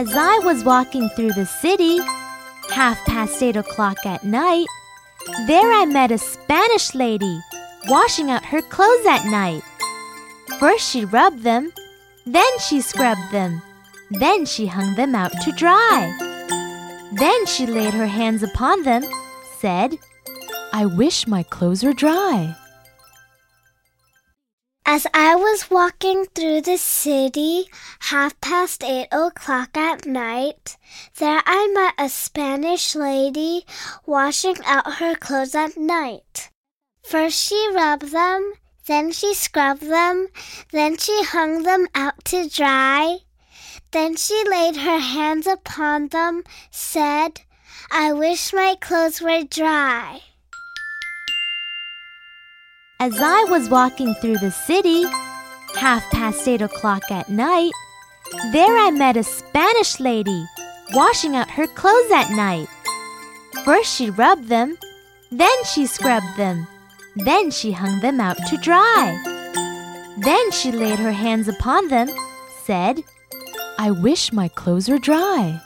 As I was walking through the city, half past eight o'clock at night, there I met a Spanish lady washing out her clothes at night. First she rubbed them, then she scrubbed them, then she hung them out to dry. Then she laid her hands upon them, said, I wish my clothes were dry. As I was walking through the city, half past eight o'clock at night, there I met a Spanish lady washing out her clothes at night. First she rubbed them, then she scrubbed them, then she hung them out to dry. Then she laid her hands upon them, said, I wish my clothes were dry. As I was walking through the city, half past eight o'clock at night, there I met a Spanish lady washing out her clothes at night. First she rubbed them, then she scrubbed them, then she hung them out to dry. Then she laid her hands upon them, said, I wish my clothes were dry.